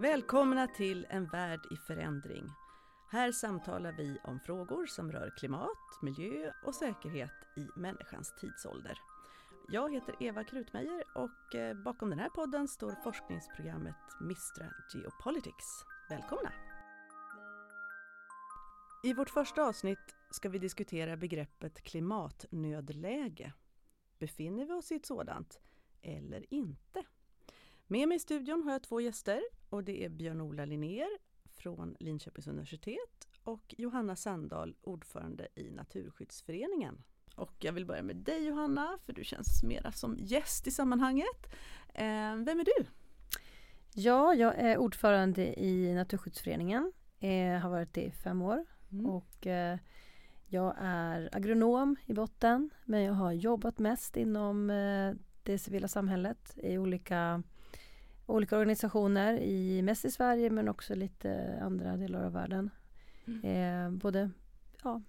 Välkomna till En värld i förändring. Här samtalar vi om frågor som rör klimat, miljö och säkerhet i människans tidsålder. Jag heter Eva Krutmeijer och eh, bakom den här podden står forskningsprogrammet Mistra Geopolitics. Välkomna! I vårt första avsnitt ska vi diskutera begreppet klimatnödläge. Befinner vi oss i ett sådant eller inte? Med mig i studion har jag två gäster och det är Björn-Ola Linnér från Linköpings universitet och Johanna Sandahl, ordförande i Naturskyddsföreningen. Och jag vill börja med dig Johanna, för du känns mera som gäst i sammanhanget. Eh, vem är du? Ja, jag är ordförande i Naturskyddsföreningen. Eh, har varit det i fem år. Mm. Och eh, jag är agronom i botten, men jag har jobbat mest inom det civila samhället i olika olika organisationer, i, mest i Sverige men också lite andra delar av världen. Mm. Eh, både ja,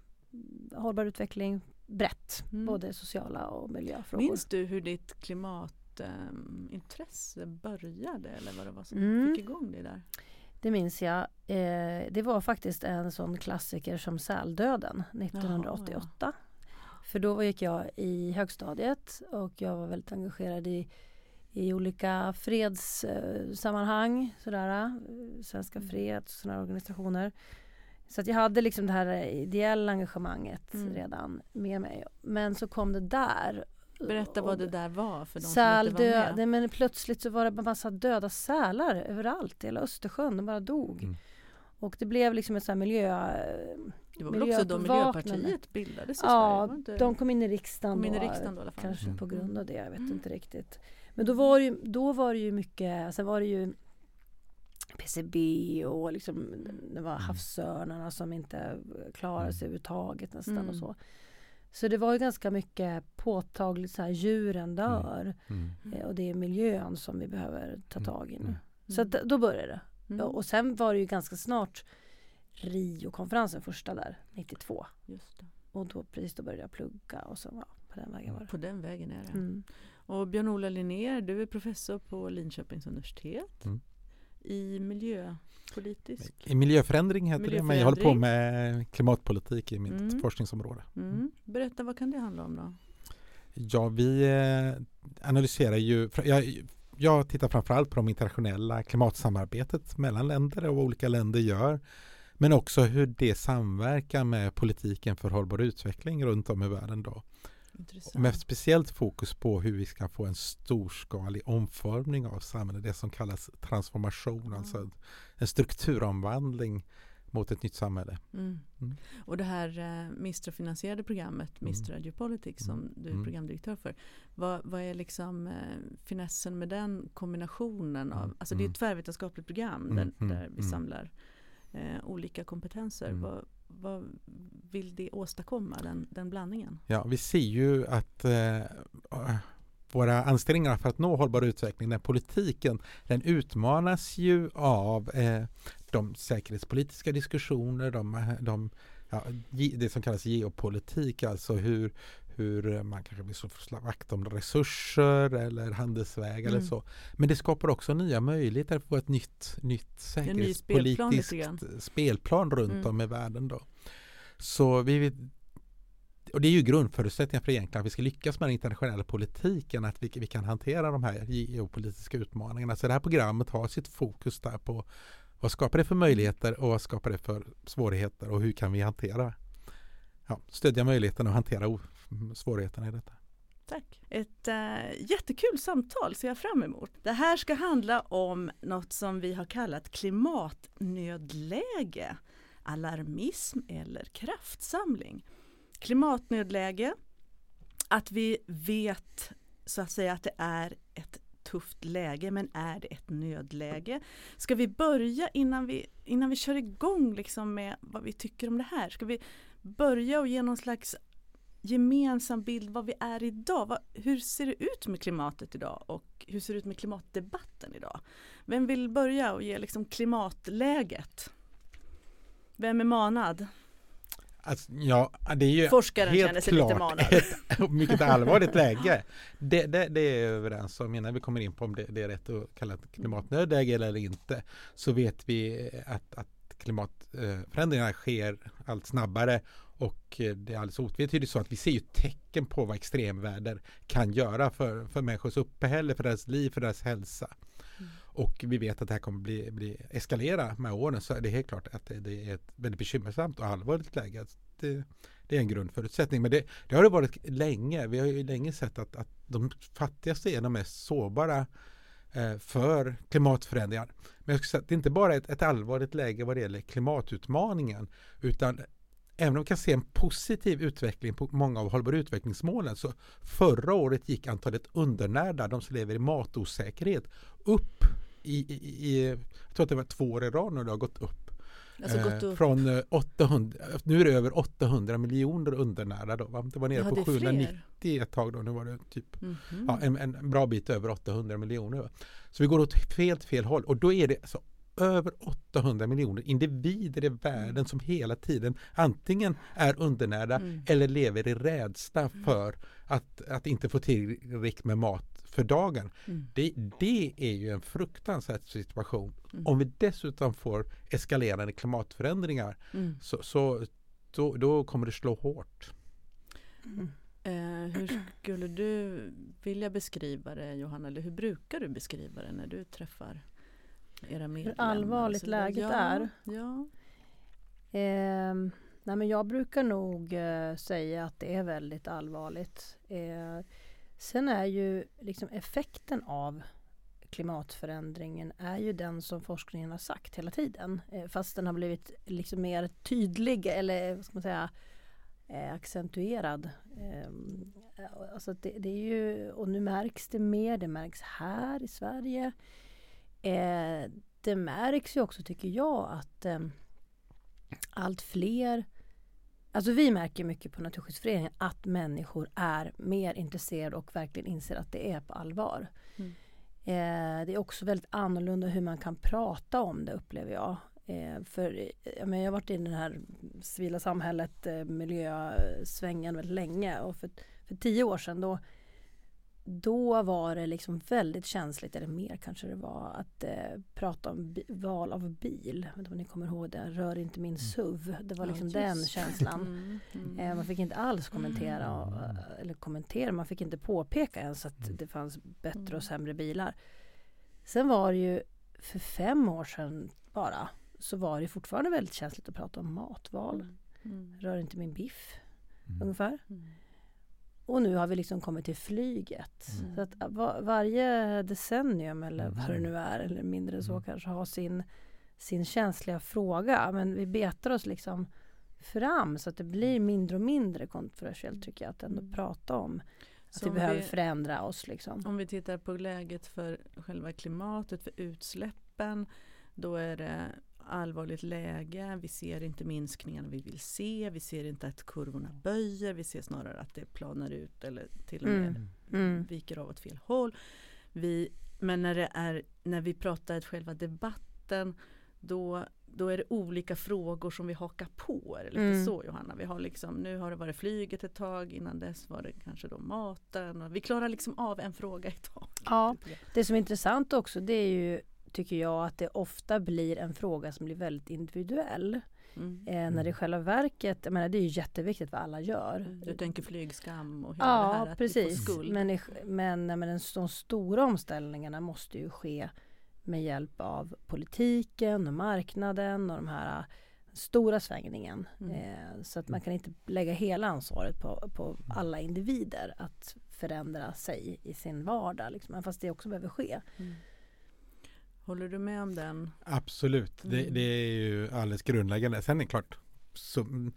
hållbar utveckling brett, mm. både sociala och miljöfrågor. Minns du hur ditt klimatintresse eh, började eller vad det var som mm. fick igång det där? Det minns jag. Eh, det var faktiskt en sån klassiker som säldöden 1988. Jaha, ja. För då gick jag i högstadiet och jag var väldigt engagerad i i olika fredssammanhang, sådär, Svenska mm. Freds och sådana organisationer. Så att jag hade liksom det här ideella engagemanget mm. redan med mig. Men så kom det där. Berätta vad det där var för de säl, som inte var med. Men plötsligt så var det en massa döda sälar överallt i hela Östersjön. De bara dog. Mm. Och det blev liksom ett så miljö... Det var väl också då Miljöpartiet bildades i ja, Sverige? Ja, de kom in i riksdagen, kom in i riksdagen då, kanske mm. på grund av det. Jag vet mm. inte riktigt. Men då var det ju, då var det ju mycket, sen var det ju PCB och liksom det var mm. havsörnarna som inte klarade sig mm. överhuvudtaget nästan mm. och så. Så det var ju ganska mycket påtagligt så här djuren dör mm. mm. och det är miljön som vi behöver ta tag i nu. Så att, då började det. Och sen var det ju ganska snart Rio-konferensen första där, 92. Och då precis då började jag plugga och så ja, på den vägen var det. På den vägen är det. Mm. Och Björn-Ola Linnér, du är professor på Linköpings universitet mm. i miljöpolitisk... I miljöförändring heter miljöförändring. det, men jag håller på med klimatpolitik i mitt mm. forskningsområde. Mm. Berätta, vad kan det handla om då? Ja, vi eh, analyserar ju, jag, jag tittar framförallt på de internationella klimatsamarbetet mellan länder och vad olika länder gör. Men också hur det samverkar med politiken för hållbar utveckling runt om i världen. Då. Med speciellt fokus på hur vi ska få en storskalig omformning av samhället, det som kallas transformation, mm. alltså en strukturomvandling mot ett nytt samhälle. Mm. Mm. Och det här eh, Mistra-finansierade programmet, mm. Mistra Geopolitics, som mm. du är mm. programdirektör för. Vad, vad är liksom eh, finessen med den kombinationen av, alltså det är ett tvärvetenskapligt program där, där vi samlar eh, olika kompetenser. Vad, vad vill det åstadkomma, den, den blandningen? Ja, vi ser ju att eh, våra ansträngningar för att nå hållbar utveckling, den politiken, den utmanas ju av eh, de säkerhetspolitiska diskussioner, de, de ja, det som kallas geopolitik, alltså hur, hur man kanske vill slå vakt om resurser eller handelsvägar mm. eller så. Men det skapar också nya möjligheter för ett nytt, nytt säkerhetspolitiskt spelplan, spelplan runt mm. om i världen. Då. Så vi och det är ju grundförutsättningen för egentligen att vi ska lyckas med den internationella politiken, att vi, vi kan hantera de här geopolitiska utmaningarna. Så det här programmet har sitt fokus där på vad skapar det för möjligheter och vad skapar det för svårigheter och hur kan vi hantera ja, stödja möjligheten att hantera svårigheterna i detta. Tack. Ett äh, jättekul samtal ser jag fram emot. Det här ska handla om något som vi har kallat klimatnödläge, alarmism eller kraftsamling. Klimatnödläge, att vi vet så att säga att det är ett tufft läge, men är det ett nödläge? Ska vi börja innan vi, innan vi kör igång liksom med vad vi tycker om det här? Ska vi börja och ge någon slags gemensam bild vad vi är idag. Vad, hur ser det ut med klimatet idag och hur ser det ut med klimatdebatten idag? Vem vill börja och ge liksom klimatläget? Vem är manad? Alltså, ja, det är ju Forskaren helt känner sig lite klart manad. ett mycket allvarligt läge. Det, det, det är jag överens om innan vi kommer in på om det, det är rätt att kalla det klimatnödläge eller inte. Så vet vi att, att klimatförändringarna sker allt snabbare och det är alldeles otvetydigt så att vi ser ju tecken på vad extremväder kan göra för, för människors uppehälle, för deras liv, för deras hälsa. Mm. Och vi vet att det här kommer bli, bli eskalera med åren så det är helt klart att det, det är ett väldigt bekymmersamt och allvarligt läge. Det, det är en grundförutsättning. Men det, det, har det varit länge. Vi har ju länge sett att, att de fattigaste är de mest sårbara eh, för klimatförändringar. Men jag skulle säga att det är inte bara ett, ett allvarligt läge vad det gäller klimatutmaningen utan även om vi kan se en positiv utveckling på många av hållbara utvecklingsmålen så förra året gick antalet undernärda, de som lever i matosäkerhet, upp i, i, i jag tror att det var två år i rad nu det har gått upp. Alltså gått upp. Från 800, nu är det över 800 miljoner undernärda då. Va? Det var nere Ja, på det är 790 fler. ett tag då, nu var det typ Mhm. ja, en, en bra bit över 800 miljoner. va. Så vi går åt helt fel håll och då är det alltså över 800 miljoner individer i världen som hela tiden antingen är undernärda Mm. eller lever i rädsla för att, att inte få tillräckligt med mat för dagen. Mm. Det, det är ju en fruktansvärd situation. Mm. Om vi dessutom får eskalerande klimatförändringar Mm. så, så då, då kommer det slå hårt. Mm. Eh, hur skulle du vilja beskriva det Johanna? Eller hur brukar du beskriva det när du träffar era medlemmar? allvarligt läget ja, är? Ja. Eh, nej men jag brukar nog eh, säga att det är väldigt allvarligt. Eh, sen är ju liksom effekten av klimatförändringen är ju den som forskningen har sagt hela tiden. Eh, fast den har blivit liksom mer tydlig eller vad ska man säga eh, accentuerad. Eh, alltså det, det är ju, och nu märks det mer, det märks här i Sverige. Eh, det märks ju också tycker jag att eh, allt fler Alltså vi märker mycket på Naturskyddsföreningen att människor är mer intresserade och verkligen inser att det är på allvar. Mm. Eh, det är också väldigt annorlunda hur man kan prata om det upplever jag. Eh, för jag, menar, jag har varit i den här civila samhället, eh, miljösvängen väldigt länge och för, för tio år sedan då då var det liksom väldigt känsligt, eller mer kanske det var, att eh, prata om val av bil. Jag vet inte om ni kommer ihåg det, rör inte min SUV. Det var Ja, liksom just den känslan. Mm. Mm. Eh, man fick inte alls kommentera, och, eh, eller kommentera, man fick inte påpeka ens att det fanns bättre Mm. och sämre bilar. Sen var det ju för fem år sedan bara, så var det fortfarande väldigt känsligt att prata om matval. Mm. Rör inte min biff, ungefär. Mm. Och nu har vi liksom kommit till flyget. Mm. Så att va- varje decennium eller Mm. vad det nu är, eller mindre så Mm. kanske har sin, sin känsliga fråga. Men vi betar oss liksom fram så att det blir mindre och mindre kontroversiellt tycker jag att ändå Mm. prata om. Att vi behöver vi- förändra oss liksom. Om vi tittar på läget för själva klimatet, för utsläppen, då är det allvarligt läge. Vi ser inte minskningarna vi vill se. Vi ser inte att kurvorna böjer. Vi ser snarare att det planar ut eller till och med Mm. Mm. viker av åt fel håll. Vi, men när, det är, när vi pratar själva debatten då, då är det olika frågor som vi hakar på. Är det lite Mm. så Johanna? Vi har liksom, nu har det varit flyget ett tag, innan dess var det kanske då maten. Och vi klarar liksom av en fråga i taget. Ja, det som är intressant också det är ju tycker jag att det ofta blir en fråga som blir väldigt individuell. Mm. Eh, när det i själva verket, jag menar det är ju jätteviktigt vad alla gör. Du tänker flygskam och hela det här Ja, att precis. skuld. Men, i- men, men den, de stora omställningarna måste ju ske med hjälp av politiken och marknaden och de här äh, stora svängningen. Mm. Eh, så att man kan inte lägga hela ansvaret på, på alla individer att förändra sig i sin vardag. Liksom, även fast det också behöver ske. Mm. Håller du med om den? Absolut, det, Mm. det är ju alldeles grundläggande. Sen är det klart, sum,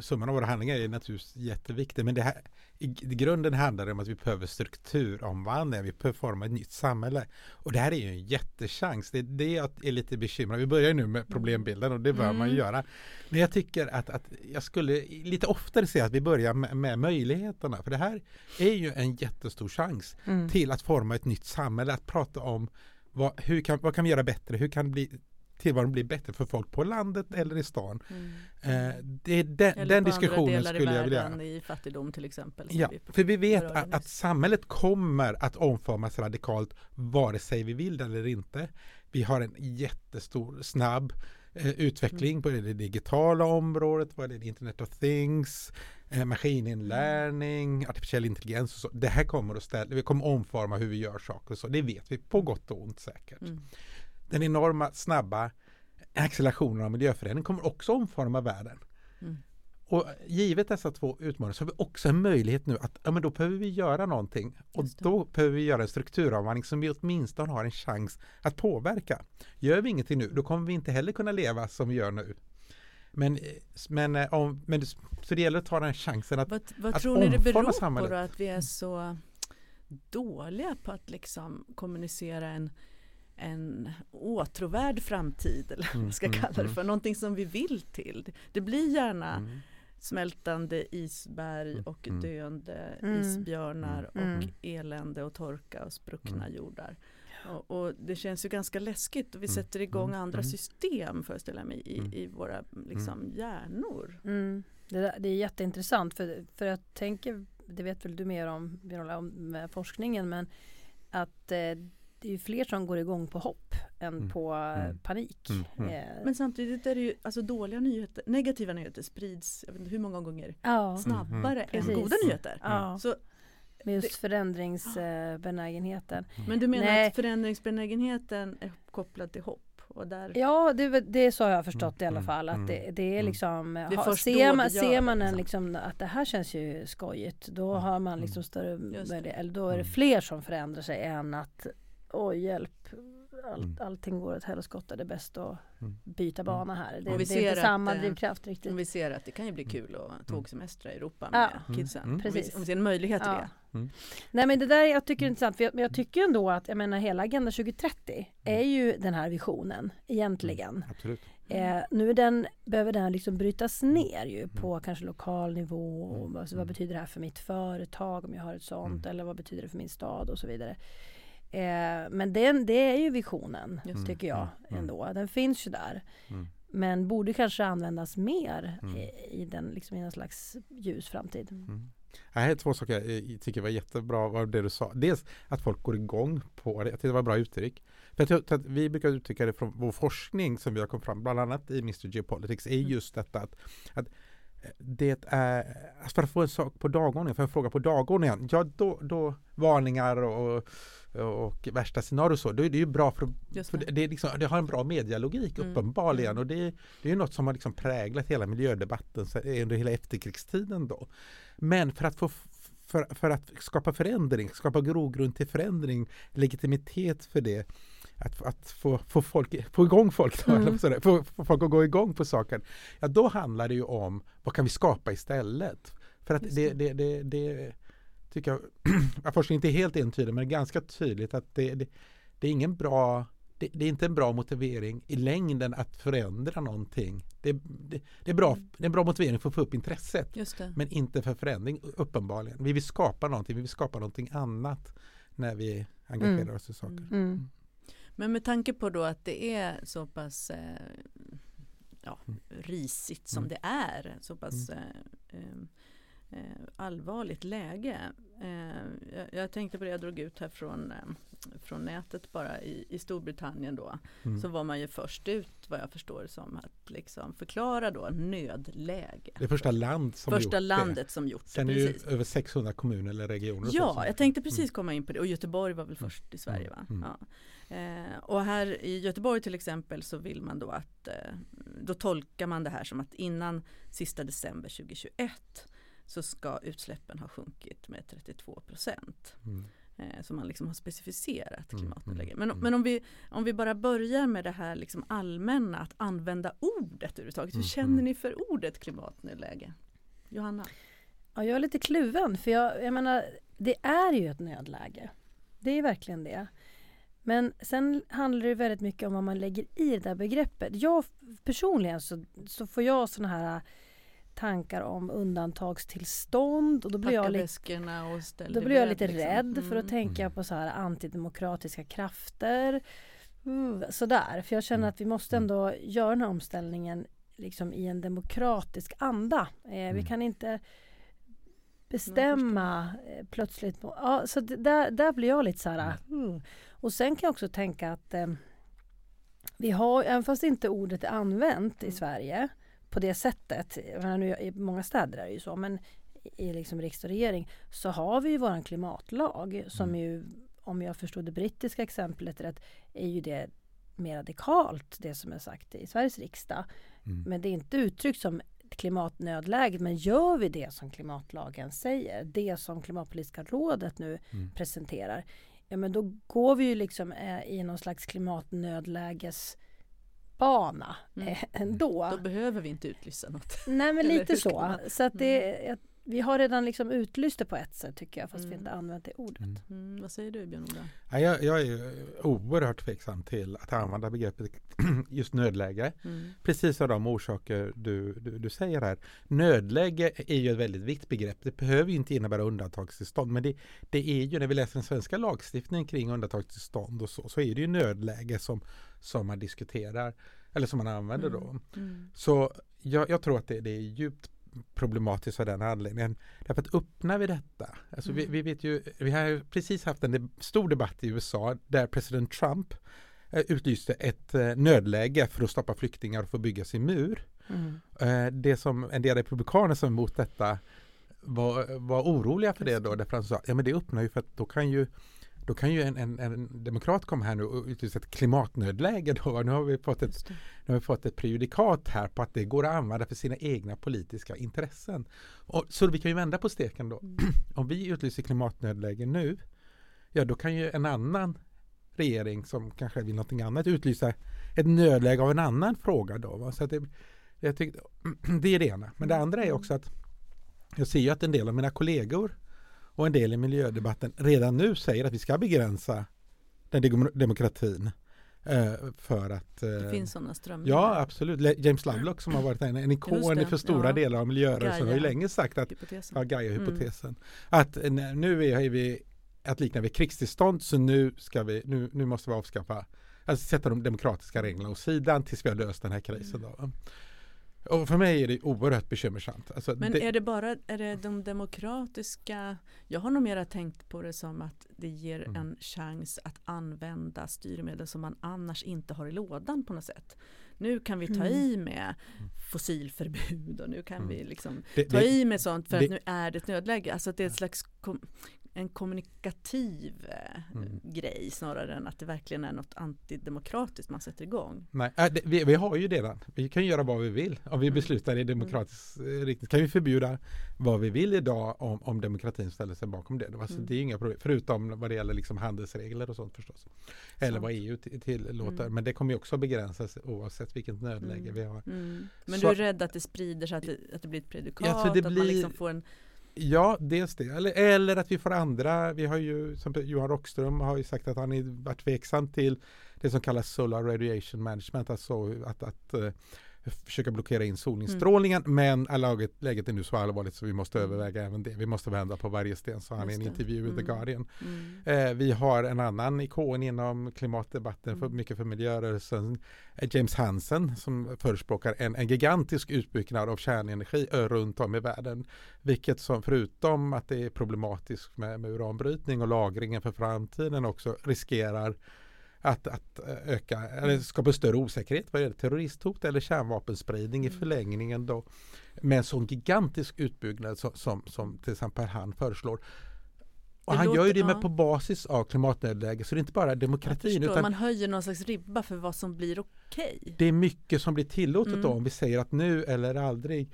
summan av våra handlingar är naturligtvis jätteviktig. Men det här, i, grunden handlar det om att vi behöver strukturomvandling. Vi behöver forma ett nytt samhälle. Och det här är ju en jättechans. Det är det jag är lite bekymrad. Vi börjar ju nu med problembilden och det bör man ju Mm. göra. Men jag tycker att, att jag skulle lite oftare säga att vi börjar med, med möjligheterna. För det här är ju en jättestor chans till att forma ett nytt samhälle. Att prata om vad, hur kan, vad kan vi göra bättre? Hur kan det bli tillvaron blir bättre för folk på landet eller i stan. Mm. Eh, det är den, Eller den diskussionen skulle jag vilja världen i fattigdom till exempel. Ja, vi för vi vet att, att samhället kommer att omformas radikalt vare sig vi vill det eller inte. Vi har en jättestor, snabb eh, utveckling Mm. på det digitala området, vad det är Internet of Things, eh, maskininlärning, artificiell intelligens och så. Det här kommer att ställa, vi kommer omforma hur vi gör saker och så. Det vet vi på gott och ont säkert. Mm. Den enorma snabba accelerationen av miljöförändring kommer också omforma världen. Mm. Och givet dessa två utmaningar så har vi också en möjlighet nu att ja, men då behöver vi göra någonting. Och då behöver vi göra en strukturomvandling som vi åtminstone har en chans att påverka. Gör vi ingenting nu, då kommer vi inte heller kunna leva som vi gör nu. Men, men, eh, om, men så det gäller att ta den chansen att Vad, vad att tror ni det beror på då att vi är så dåliga på att liksom kommunicera en, en åtråvärd framtid eller vad Mm, man ska mm, kalla det mm. för, någonting som vi vill till. Det blir gärna Mm. Smältande isberg Mm, och mm. döende Mm. isbjörnar Mm. och Mm. elände och torka och spruckna Mm. jordar. Och, och det känns ju ganska läskigt och vi Mm. sätter igång andra Mm. system föreställer jag mig i, i våra liksom, hjärnor. Mm. Det, där, det är jätteintressant för, för jag tänker, det vet väl du mer om, Viola, om med forskningen, men att eh, det är ju fler som går igång på hopp än Mm. på eh, Mm. panik. Mm. Mm. Eh, Men samtidigt är det ju, alltså dåliga nyheter, negativa nyheter sprids, jag vet inte hur många gånger, ja, snabbare än Precis. goda nyheter. ja, Så, med just förändringsbenägenheten. men du menar Nej. att förändringsbenägenheten är kopplad till hopp? Och där, Ja, det, det är så jag har förstått i alla Mm, fall. Att mm, det, det är mm. liksom, är ha, ser, då man, ser det, man en liksom. liksom, att det här känns ju skojigt, då Mm, har man mm. liksom större det. eller då är det Mm. fler som förändrar sig än att oj hjälp, allt, Mm. allting går åt helskotta, det är bäst att Mm. byta bana här. Det, det är inte samma eh, drivkraft riktigt. om vi ser att det kan ju bli kul att tågsemestra i Europa Ja. med Mm, kidsen. mm. Om, vi, Precis. om vi ser en möjlighet till Ja. det. Nej men det där jag tycker är intressant, för jag, men jag tycker ändå att jag menar hela Agenda 2030 är ju den här visionen egentligen. Absolut. Eh, nu den, behöver den liksom brytas ner ju på kanske lokal nivå. Och Mm. alltså, vad Mm. betyder det här för mitt företag om jag har ett sånt? Mm. Eller vad betyder det för min stad och så vidare. Eh, men den, det är ju visionen Just tycker jag Mm. ändå. Den finns ju där. Mm. Men borde kanske användas mer Mm. i, i den liksom i en slags ljus framtid. Mm. Det här är två saker jag tycker var jättebra av det du sa. Dels att folk går igång på det. Jag tycker det var bra uttryck. För att vi brukar uttrycka det från vår forskning som vi har kommit fram, bland annat i Mr Geopolitics, är Mm. just detta att, att det är, alltså för att få en sak på dagordningen, för en fråga på dagordningen, ja då, då varningar och, och värsta scenarier och så, då är det ju bra för, för det. det, liksom, det har en bra medialogik Mm. uppenbarligen Mm. och det, det är ju något som har liksom präglat hela miljödebatten under hela efterkrigstiden då. Men för att få för, för att skapa förändring, skapa grogrund till förändring, legitimitet för det, att, att få, få, folk, få igång folk, då, Mm. sådär, få, få folk att gå igång på saken, ja då handlar det ju om vad kan vi skapa istället? För att det, det. det, det, det tycker jag, att forskningen inte är helt entydig men ganska tydligt att det, det, det är ingen bra det, det är inte en bra motivering i längden att förändra någonting. Det, det, det, är bra, det är en bra motivering för att få upp intresset Just det. men inte för förändring uppenbarligen. Vi vill skapa någonting, vi vill skapa någonting annat när vi engagerar Mm. oss i saker. Mm. Mm. Men med tanke på då att det är så pass eh, ja, Mm. risigt som Mm. det är, så pass eh, eh, eh, allvarligt läge. Eh, jag, jag tänkte på det, jag drog ut här från, eh, från nätet bara i, i Storbritannien då. Mm. Så var man ju först ut vad jag förstår som att liksom förklara då nödläge. Det första land som Första gjort landet som gjort det. Sen det. är det ju över 600 kommuner eller regioner. Ja, jag tänkte precis komma in på det och Göteborg var väl Mm. först i Sverige va? Mm. Ja. Eh, och här i Göteborg till exempel så vill man då att eh, då tolkar man det här som att innan sista december 2021 så ska utsläppen ha sjunkit med 32 procent. Mm. Eh, som man liksom har specificerat Mm, klimatnedlägget. mm, Men, mm. men om, vi, om vi bara börjar med det här liksom allmänna att använda ordet överhuvudtaget. Hur känner ni för ordet klimatnedläge? Johanna? Ja, jag är lite kluven för jag, jag menar, det är ju ett nödläge. Det är verkligen det. Men sen handlar det väldigt mycket om vad man lägger i det där begreppet. Jag personligen så, så får jag såna här tankar om undantagstillstånd och då blir jag lite väskorna och ställ Då blir jag lite liksom. rädd för att Mm. tänka Mm. på så här antidemokratiska krafter. uh, sådär. För jag känner Mm. att vi måste Mm. ändå göra den här omställningen liksom i en demokratisk anda. Eh, Vi Mm. kan inte bestämma eh, plötsligt. Ja, så det, där, där blir jag lite så här. Uh. Och sen kan jag också tänka att eh, vi har, även fast inte ordet är använt i Mm. Sverige på det sättet, nu, i många städer är det ju så, men i liksom riksdag och regering så har vi ju våran klimatlag som Mm. ju, om jag förstod det brittiska exemplet rätt, är ju det mer radikalt det som är sagt i Sveriges riksdag. Mm. Men det är inte uttryckt som klimatnödläge, men gör vi det som klimatlagen säger, det som Klimatpolitiska rådet nu Mm. presenterar, ja men då går vi ju liksom eh, i någon slags klimatnödlägesbana Mm. eh, ändå. Då behöver vi inte utlysa något. Nej men lite så. Så att det, jag, vi har redan liksom utlyst det på ett sätt tycker jag, fast vi Mm. inte använt det ordet. Mm. Mm, vad säger du Björn-Ola? Ja, jag, jag är oerhört tveksam till att använda begreppet just nödläge. Mm. Precis av de orsaker du, du, du säger här. Nödläge är ju ett väldigt vitt begrepp. Det behöver ju inte innebära undantagstillstånd. Men det, det är ju när vi läser den svenska lagstiftningen kring undantagstillstånd och så, så är det ju nödläge som, som man diskuterar. Eller som man använder då. Mm. Så jag, jag tror att det, det är djupt problematiskt av den anledningen. Därför att öppnar vi detta, alltså vi, Mm. vi vet ju, vi har ju precis haft en stor debatt i USA där president Trump eh, utlyste ett eh, nödläge för att stoppa flyktingar och få bygga sin mur. Mm. Eh, det som en del republikaner som emot detta var, var oroliga för det då, därför att de sa, ja men det öppnar ju för att då kan ju då kan ju en, en, en demokrat komma här nu och utlysa ett klimatnödläge då. Nu har vi fått ett nu har vi fått ett prejudikat här på att det går att använda för sina egna politiska intressen. Och, så vi kan ju vända på steken då. Mm. Om vi utlyser klimatnödläge nu, ja då kan ju en annan regering som kanske vill någonting annat utlysa ett nödläge av en annan fråga då. va. Så det, jag tyckte, det är det ena. Men det andra är också att jag ser ju att en del av mina kollegor och en del i miljödebatten redan nu säger att vi ska begränsa den dem- demokratin eh, för att Det eh, finns sådana strömningar. Ja, absolut. James Lovelock som har varit en, en ikon för stora ja. delar av miljörörelsen har ju länge sagt att, Hypotesen. ja, Gaia-hypotesen, att eh, nu är, är vi att likna vid krigstillstånd så nu ska vi, nu, nu måste vi avskaffa, alltså sätta de demokratiska reglerna åt sidan tills vi har löst den här krisen. Då. Och för mig är det oerhört bekymmersamt. Alltså, Men det, är det bara är det de demokratiska Jag har nog mera tänkt på det som att det ger Mm. en chans att använda styrmedel som man annars inte har i lådan på något sätt. Nu kan vi ta Mm. i med fossilförbud och nu kan Mm. vi liksom det, ta det, i med sånt för det- att nu är det ett nödläge. Alltså att det är ett slags kom, en kommunikativ eh, Mm. grej snarare än att det verkligen är något antidemokratiskt man sätter igång. Nej, äh, det, vi, vi har ju det redan. Vi kan göra vad vi vill. Om vi Mm. beslutar i demokratisk eh, riktning kan vi förbjuda vad vi vill idag om, om demokratin ställer sig bakom det. Alltså, Mm. Det är inga problem, förutom vad det gäller liksom handelsregler och sånt förstås. Eller Sant. vad EU till- tillåter. Mm. Men det kommer ju också begränsas oavsett vilket nödläge Mm. vi har. Mm. Men Så- du är rädd att det sprider sig, att det, att det blir ett predikat, Ja, att man liksom får en Ja, dels det. Eller, eller att vi får andra. Vi har ju, som Johan Rockström har ju sagt att han är varit tveksam till det som kallas Solar Radiation Management. Alltså att, att eh, försöka blockera in solinstrålningen. Men läget, läget är nu så allvarligt så vi måste Mm. överväga även det. Vi måste vända på varje sten, sa han i en intervju i The Mm. Guardian. mm. Eh, vi har en annan ikon inom klimatdebatten, för Mm. mycket för miljörörelsen, eh, James Hansen som förespråkar en, en gigantisk utbyggnad av kärnenergi ö, runt om i världen. Vilket som förutom att det är problematiskt med, med uranbrytning och lagringen för framtiden också riskerar att, att eh, öka, eller skapa större osäkerhet vad är det, terroristhot eller kärnvapenspridning i Mm. förlängningen då. Med en sån gigantisk utbyggnad som, som, som till exempel han föreslår. Och Det han gör ju låter- det med ja. på basis av klimatnödläge så det är inte bara demokratin förstår, utan man höjer någon slags ribba för vad som blir okej. det är mycket som blir tillåtet Mm. då om vi säger att nu eller aldrig.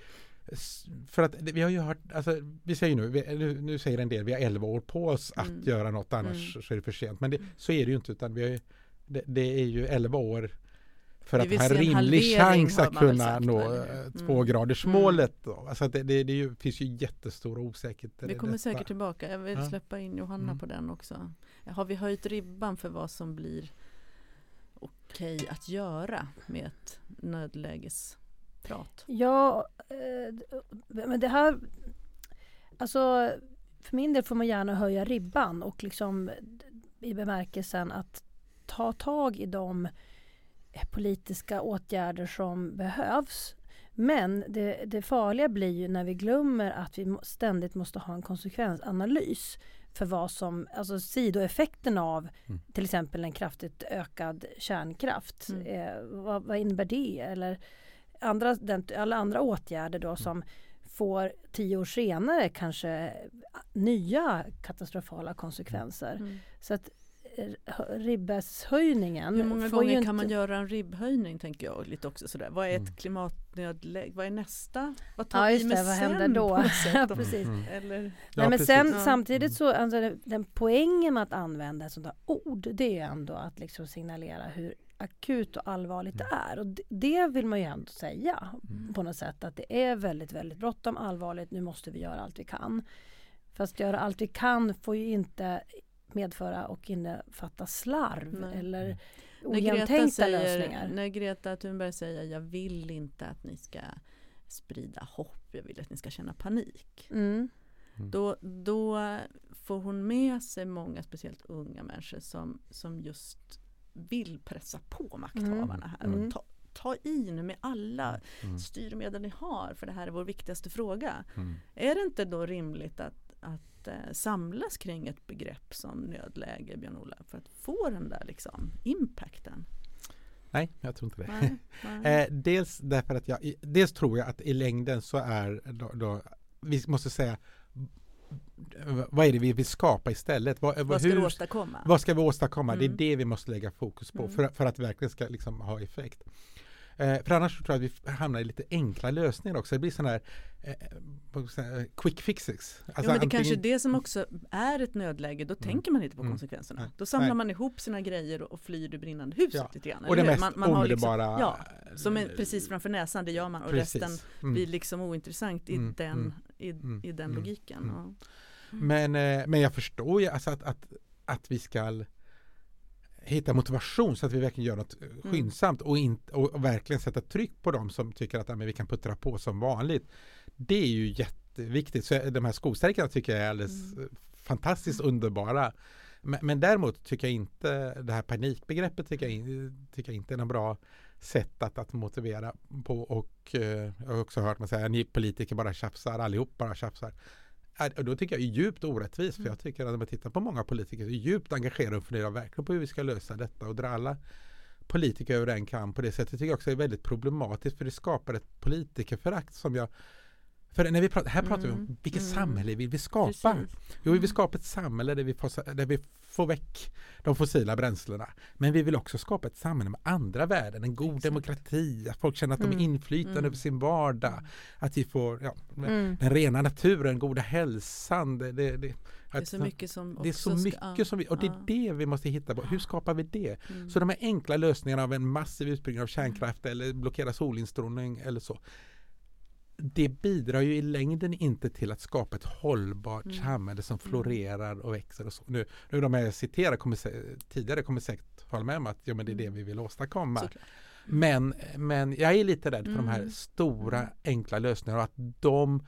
För att vi har ju hört, alltså vi säger nu, vi, nu, nu säger en del vi har 11 år på oss att Mm. göra något annars så är det för sent. Men det, så är det ju inte utan vi har det, det är ju 11 år för att ha en rimlig chans att kunna nå hur? eh, Mm. tvågradersmålet. Då. Alltså det, det, det ju, finns ju jättestora osäkerheter Vi kommer detta. säkert tillbaka. Jag vill släppa in Johanna Mm. på den också. Har vi höjt ribban för vad som blir okej att göra med ett nödlägesprat? Ja, eh, men det här... Alltså, för min del får man gärna höja ribban och liksom i bemärkelsen att ta tag i de politiska åtgärder som behövs. Men det, det farliga blir ju när vi glömmer att vi ständigt måste ha en konsekvensanalys för vad som, alltså sidoeffekten av mm. till exempel en kraftigt ökad kärnkraft. Mm. Eh, vad, vad, innebär det? Eller andra, den, alla andra åtgärder då mm. som får tio år senare kanske nya katastrofala konsekvenser. Mm. Så att ribbeshöjningen. Hur många gånger inte... kan man göra en ribbhöjning tänker jag lite också sådär. Vad är ett mm. klimatnödläge? Vad är nästa? Vad tar ja, vi med det, vad sen? händer då? precis. Mm. Eller... Ja, Nej, men sen ja. samtidigt så, alltså, den, poängen med att använda ett här ord, det är ändå att liksom signalera hur akut och allvarligt det mm. är. Och det vill man ju ändå säga mm. på något sätt att det är väldigt, väldigt bråttom, allvarligt, nu måste vi göra allt vi kan. Fast göra allt vi kan får ju inte medföra och innefatta slarv Nej. eller mm. ogenomtänkta lösningar. När Greta Thunberg säger jag vill inte att ni ska sprida hopp, jag vill att ni ska känna panik. Mm. Mm. Då, då får hon med sig många, speciellt unga människor som, som just vill pressa på makthavarna mm. här. Och mm. ta, ta i nu med alla mm. styrmedel ni har för det här är vår viktigaste fråga. Är det inte då rimligt att, att eh, samlas kring ett begrepp som nödläge, Björn-Ola, för att få den där liksom, impacten? Nej, jag tror inte det. Nej, nej. eh, dels därför att jag, dels tror jag att i längden så är då, då vi måste säga vad är det vi vill skapa istället? Vad, vad ska hur, vi åstadkomma? Vad ska vi åstadkomma? Mm. Det är mm. det vi måste lägga fokus på mm. för, för att verkligen ska liksom ha effekt. Eh, för annars tror jag att vi hamnar i lite enkla lösningar också. Det blir sådana här eh, quick fixes. Alltså ja, men det antingen... kanske är det som också är ett nödläge. Då mm. tänker man inte på mm. konsekvenserna. Mm. Då samlar Nej. man ihop sina grejer och, flyr det brinnande huset ja. lite grann. Och det mest man, man omedelbara. Liksom, ja, som är precis framför näsan, det gör man. Och precis. resten mm. blir liksom ointressant i mm. Den, mm. i, i den logiken. Men, eh, men jag förstår ju alltså att, att, att vi ska hitta motivation så att vi verkligen gör något mm. skyndsamt och, in, och, verkligen sätta tryck på dem som tycker att ja, men vi kan puttra på som vanligt. Det är ju jätteviktigt. Så de här skolstrejkerna tycker jag är alldeles mm. fantastiskt mm. underbara. Men, men, däremot tycker jag inte det här panikbegreppet tycker jag, tycker jag inte är något bra sätt att, att motivera på och eh, jag har också hört man säga att ni politiker bara tjafsar, allihop bara tjafsar är, då tycker jag är djupt orättvist. Mm. För jag tycker att när man tittar på många politiker är djupt engagerade och funderar verkligen på hur vi ska lösa detta och dra alla politiker över en kam på det sättet tycker jag också är väldigt problematiskt för det skapar ett politikerförakt som jag för när vi pratar, här pratar mm. vi om mm. vilket mm. samhälle vill vi skapa? Precis. Jo, vi vill mm. skapa ett samhälle där vi, får, där vi får väck de fossila bränslena. Men vi vill också skapa ett samhälle med andra värden, en god Exakt. demokrati, att folk känner att de är inflytande mm. över sin vardag, att vi får ja, den rena naturen, goda hälsan. Det, det, det, det är så mycket som Det är så mycket ska, som vi, och det är det vi måste hitta på. Hur skapar vi det? Så de här enkla lösningarna av en massiv utbyggnad av kärnkraft eller blockera solinstrålning eller så det bidrar ju i längden inte till att skapa ett hållbart mm. samhälle som mm. florerar och växer. Och så. Nu, nu de jag citerar kommer, tidigare kommer säkert hålla med om att ja, men det är det mm. vi vill åstadkomma. Mm. Men, men jag är lite rädd för mm. de här stora mm. enkla lösningarna och att de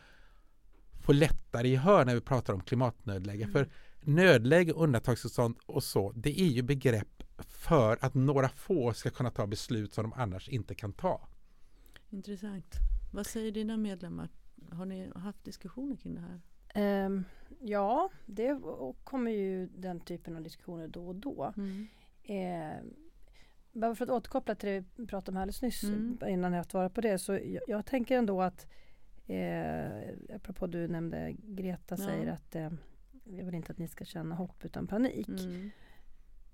får lättare gehör när vi pratar om klimatnödläge. För nödläge, undantagstillstånd och så, det är ju begrepp för att några få ska kunna ta beslut som de annars inte kan ta. Intressant. Vad säger dina medlemmar? Har ni haft diskussioner kring det här? Um, ja, det kommer ju den typen av diskussioner då och då. Mm. Eh, bara för att återkoppla till det vi pratade om alldeles nyss mm. innan jag svarar på det. Så jag, jag tänker ändå att eh, apropå du nämnde Greta ja. säger att eh, jag vill inte att ni ska känna hopp utan panik. Mm.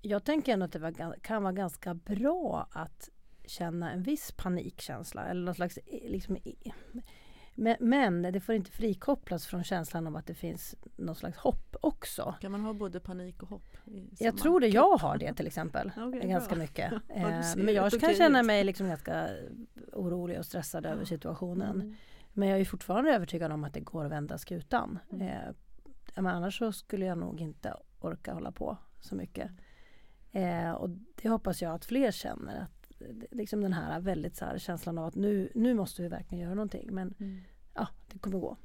Jag tänker ändå att det var, kan vara ganska bra att känna en viss panikkänsla eller någon slags eh, liksom, men, men, det får inte frikopplas från känslan av att det finns någon slags hopp också. Kan man ha både panik och hopp? Jag tror det, jag har det till exempel. okay, ganska bra. mycket. Eh, men jag kan känna mig liksom ganska orolig och stressad över situationen. Mm. Men jag är fortfarande övertygad om att det går att vända skutan. Mm. Eh, men annars så skulle jag nog inte orka hålla på så mycket. Eh, och det hoppas jag att fler känner. Att liksom den här väldigt så här känslan av att nu, nu måste vi verkligen göra någonting. Men mm. ja, det kommer gå.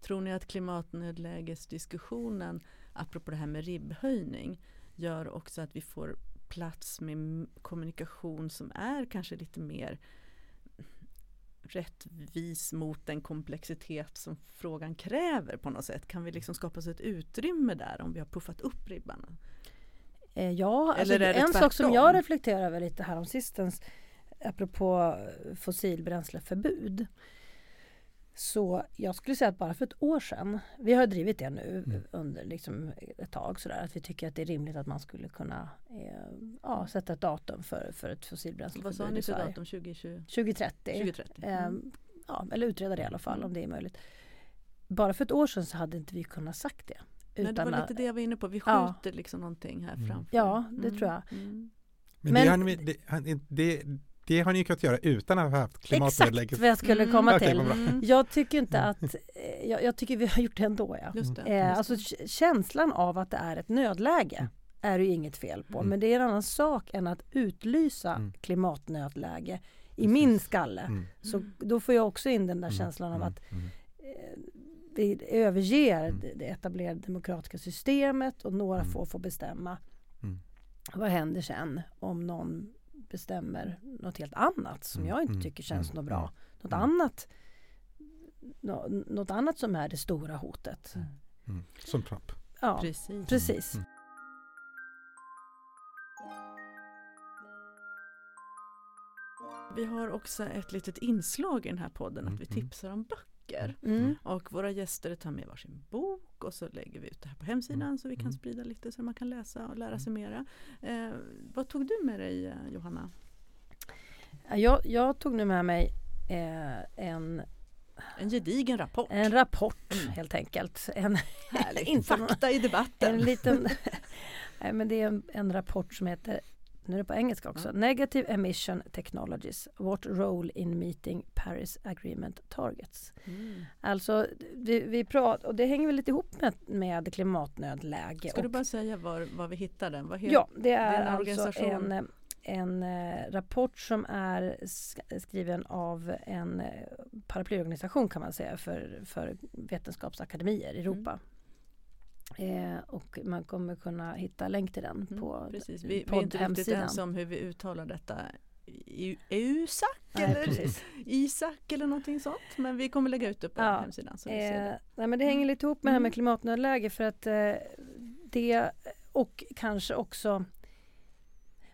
Tror ni att klimatnödlägesdiskussionen, apropå det här med ribbhöjning, gör också att vi får plats med kommunikation som är kanske lite mer rättvis mot den komplexitet som frågan kräver på något sätt? Kan vi liksom skapa oss ett utrymme där om vi har puffat upp ribban? Eh, ja, alltså, en sak som jag reflekterar över lite här om sistens apropå fossilbränsleförbud. Så jag skulle säga att bara för ett år sedan, vi har drivit det nu Mm. under liksom ett tag sådär, att vi tycker att det är rimligt att man skulle kunna eh, ja, sätta ett datum för, för ett Vad fossilbränsleförbud sa i ni för datum 2020? 2030. 2030? Eh, Mm. ja, eller utreda det i alla fall Mm. om det är möjligt. Bara för ett år sedan så hade inte vi kunnat sagt det. Nej, det var lite det jag var inne på, vi Ja. skjuter liksom någonting här Mm. framför. Ja, det tror jag. Mm. Men, Men- det, har ni, det, han- det, det har ni ju kunnat göra utan att ha haft Exakt klimatnedlägget. vad jag skulle Mm. komma till. Mm. Jag tycker inte Mm. att, eh, jag, jag tycker vi har gjort det ändå ja. Just det. Eh, alltså känslan av att det är ett nödläge Mm. är det ju inget fel på. Mm. Men det är en annan sak än att utlysa Mm. klimatnödläge i Precis. min skalle. Mm. Så då får jag också in den där Mm. känslan av Mm. att Mm. eh, vi överger Mm. det, etablerade demokratiska systemet och några Mm. få får bestämma. Mm. Vad händer sen om någon bestämmer något helt annat som Mm. jag inte Mm. tycker känns Mm. något bra. Något Mm. annat nå- något annat som är det stora hotet. Mm. Som Trump. Ja, Precis. precis. Mm. Vi har också ett litet inslag i den här podden att vi tipsar om böcker. Mm. Och våra gäster tar med varsin bok och så lägger vi ut det här på hemsidan Mm. så vi kan Mm. sprida lite så man kan läsa och lära sig mera. Eh, vad tog du med dig eh, Johanna? Jag, jag tog nu med mig eh, en, En gedigen rapport. en rapport Mm. helt enkelt. En, Härligt. Fakta i debatten. en liten... Nej, men det är en, en rapport som heter, nu är det på engelska också, Ja. Negative Emission Technologies, What Role in Meeting Paris Agreement Targets. Mm. Alltså, vi, vi pratar, och det hänger väl lite ihop med, med klimatnödläge. Ska du och, bara säga var, var vi hittar den? Vad ja, det är alltså en, en eh, rapport som är sk- skriven av en eh, paraplyorganisation kan man säga för, för vetenskapsakademier i Mm. Europa. Eh, och man kommer kunna hitta länk till den Mm, på Precis. Vi, vi är inte riktigt ens om hur vi uttalar detta. I- Eusak Nej, eller precis. Isak eller någonting sånt. Men vi kommer lägga ut det på Ja, hemsidan. Så vi ser Eh, det. nej men det hänger lite ihop med det här med Mm. klimatnödläge för att eh, det och kanske också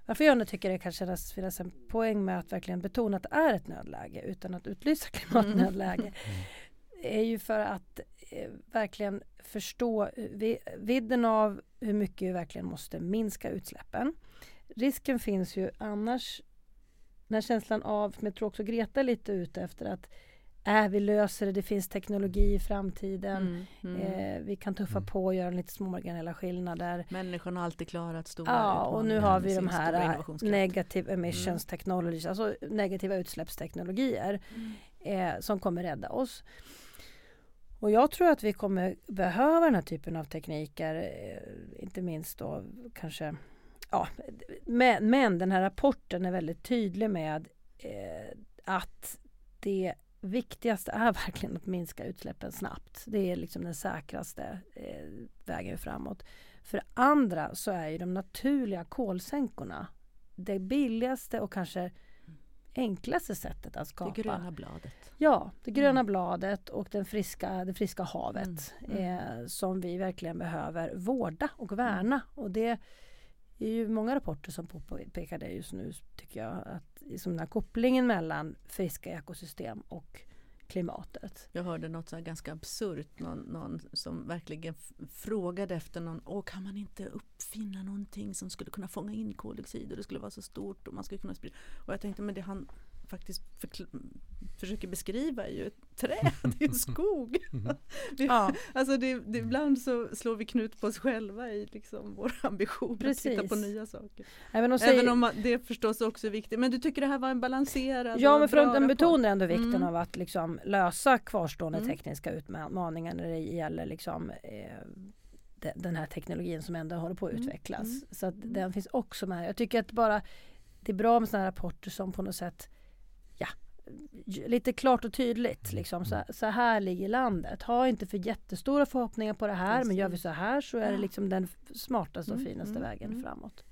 varför jag nu tycker det kan kännas finnas en poäng med att verkligen betona att det är ett nödläge utan att utlysa klimatnödläge är ju för att eh, verkligen förstå eh, vi, vidden av hur mycket vi verkligen måste minska utsläppen. Risken finns ju annars, den här känslan av, som jag tror också Greta är lite ute efter, att äh, vi löser det, det finns teknologi i framtiden. Mm, mm. Eh, vi kan tuffa Mm. på och göra lite små marginella skillnader. Människan har alltid klarat stora Ja, och nu har vi de här innovationskraft. negative emissions technologies, alltså negativa utsläppsteknologier Mm. eh, som kommer rädda oss. Och jag tror att vi kommer behöva den här typen av tekniker, eh, inte minst då kanske Ja, men, men den här rapporten är väldigt tydlig med eh, att det viktigaste är verkligen att minska utsläppen snabbt. Det är liksom den säkraste eh, vägen framåt. För det andra så är ju de naturliga kolsänkorna det billigaste och kanske enklaste sättet att skapa. Det gröna bladet. Ja, det gröna Mm. bladet och den friska, det friska havet Mm, Eh, som vi verkligen behöver vårda och värna. Och det är ju många rapporter som påpekar det just nu tycker jag. Att liksom den här kopplingen mellan friska ekosystem och klimatet. Jag hörde något så här ganska absurt, någon, någon som verkligen frågade efter någon, Åh, kan man inte uppfinna någonting som skulle kunna fånga in koldioxid och det skulle vara så stort och man skulle kunna sprida. Och jag tänkte, men det han faktiskt försöker beskriva är ju ett träd, det är en skog. Vi, Ja. Alltså det, det, ibland så slår vi knut på oss själva i liksom vår ambition att titta på Precis. nya saker. Även, säger, Även om det förstås också är viktigt. Men du tycker det här var en balanserad Ja, men för att den betonar ändå vikten Mm. av att liksom lösa kvarstående Mm. tekniska utmaningar när det gäller liksom, eh, de- den här teknologin som ändå håller på att Mm. utvecklas. Mm. Så att Mm. den finns också med. Jag tycker att bara det är bra med sådana rapporter som på något sätt ja, lite klart och tydligt. Liksom. Så, så här ligger landet. Ha inte för jättestora förhoppningar på det här men gör vi så här så är det liksom den smartaste och Mm, finaste mm, vägen mm. framåt.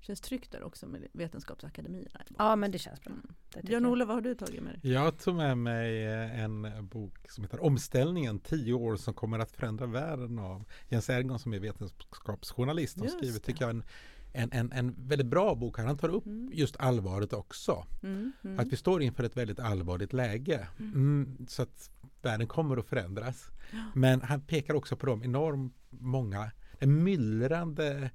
Känns tryggt där också med Vetenskapsakademierna. Ja men det känns bra. Mm. Björn-Olle, vad har du tagit med dig? Jag tog med mig eh, en bok som heter Omställningen, tio år som kommer att förändra världen av Jens Ergon som är vetenskapsjournalist och Just skriver, tycker jag, en, en, en, en väldigt bra bok. här. Han tar upp Mm. just allvaret också. Mm, mm. Att vi står inför ett väldigt allvarligt läge. Mm, så att världen kommer att förändras. Ja. Men han pekar också på de enormt många, en myllrande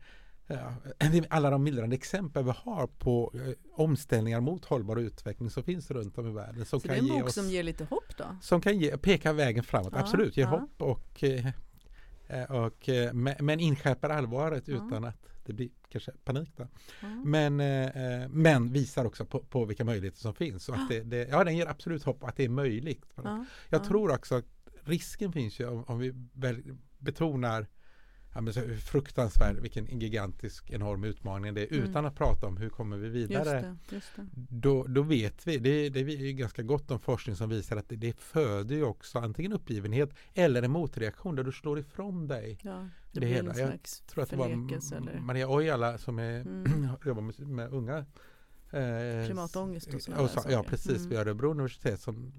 Ja, alla de myllrande exempel vi har på eh, omställningar mot hållbar utveckling som finns runt om i världen. Som Så det kan är en bok oss, som ger lite hopp då? som kan ge, peka vägen framåt, Ja, absolut, ger hopp och, eh, eh, och eh, men inskärper allvaret utan att det blir kanske panik. Då. Ja. Men, eh, eh, men visar också på, på vilka möjligheter som finns. Och att det, det, ja, den ger absolut hopp att det är möjligt. Ja. Jag ja. tror också att risken finns ju om, om vi betonar ja, men så fruktansvärd, vilken gigantisk enorm utmaning det är Mm. utan att prata om hur kommer vi Just vidare. det, just det. Då, då vet vi, det, det är ju ganska gott om forskning som visar att det, det föder ju också antingen uppgivenhet eller en motreaktion där du slår ifrån dig. Ja, Det det, hela. Jag tror att det var eller Maria Ojala som är, Mm. jobbar med, med unga eh, Klimatångest och sådana och så. Ja precis, Mm. vid Örebro universitet som,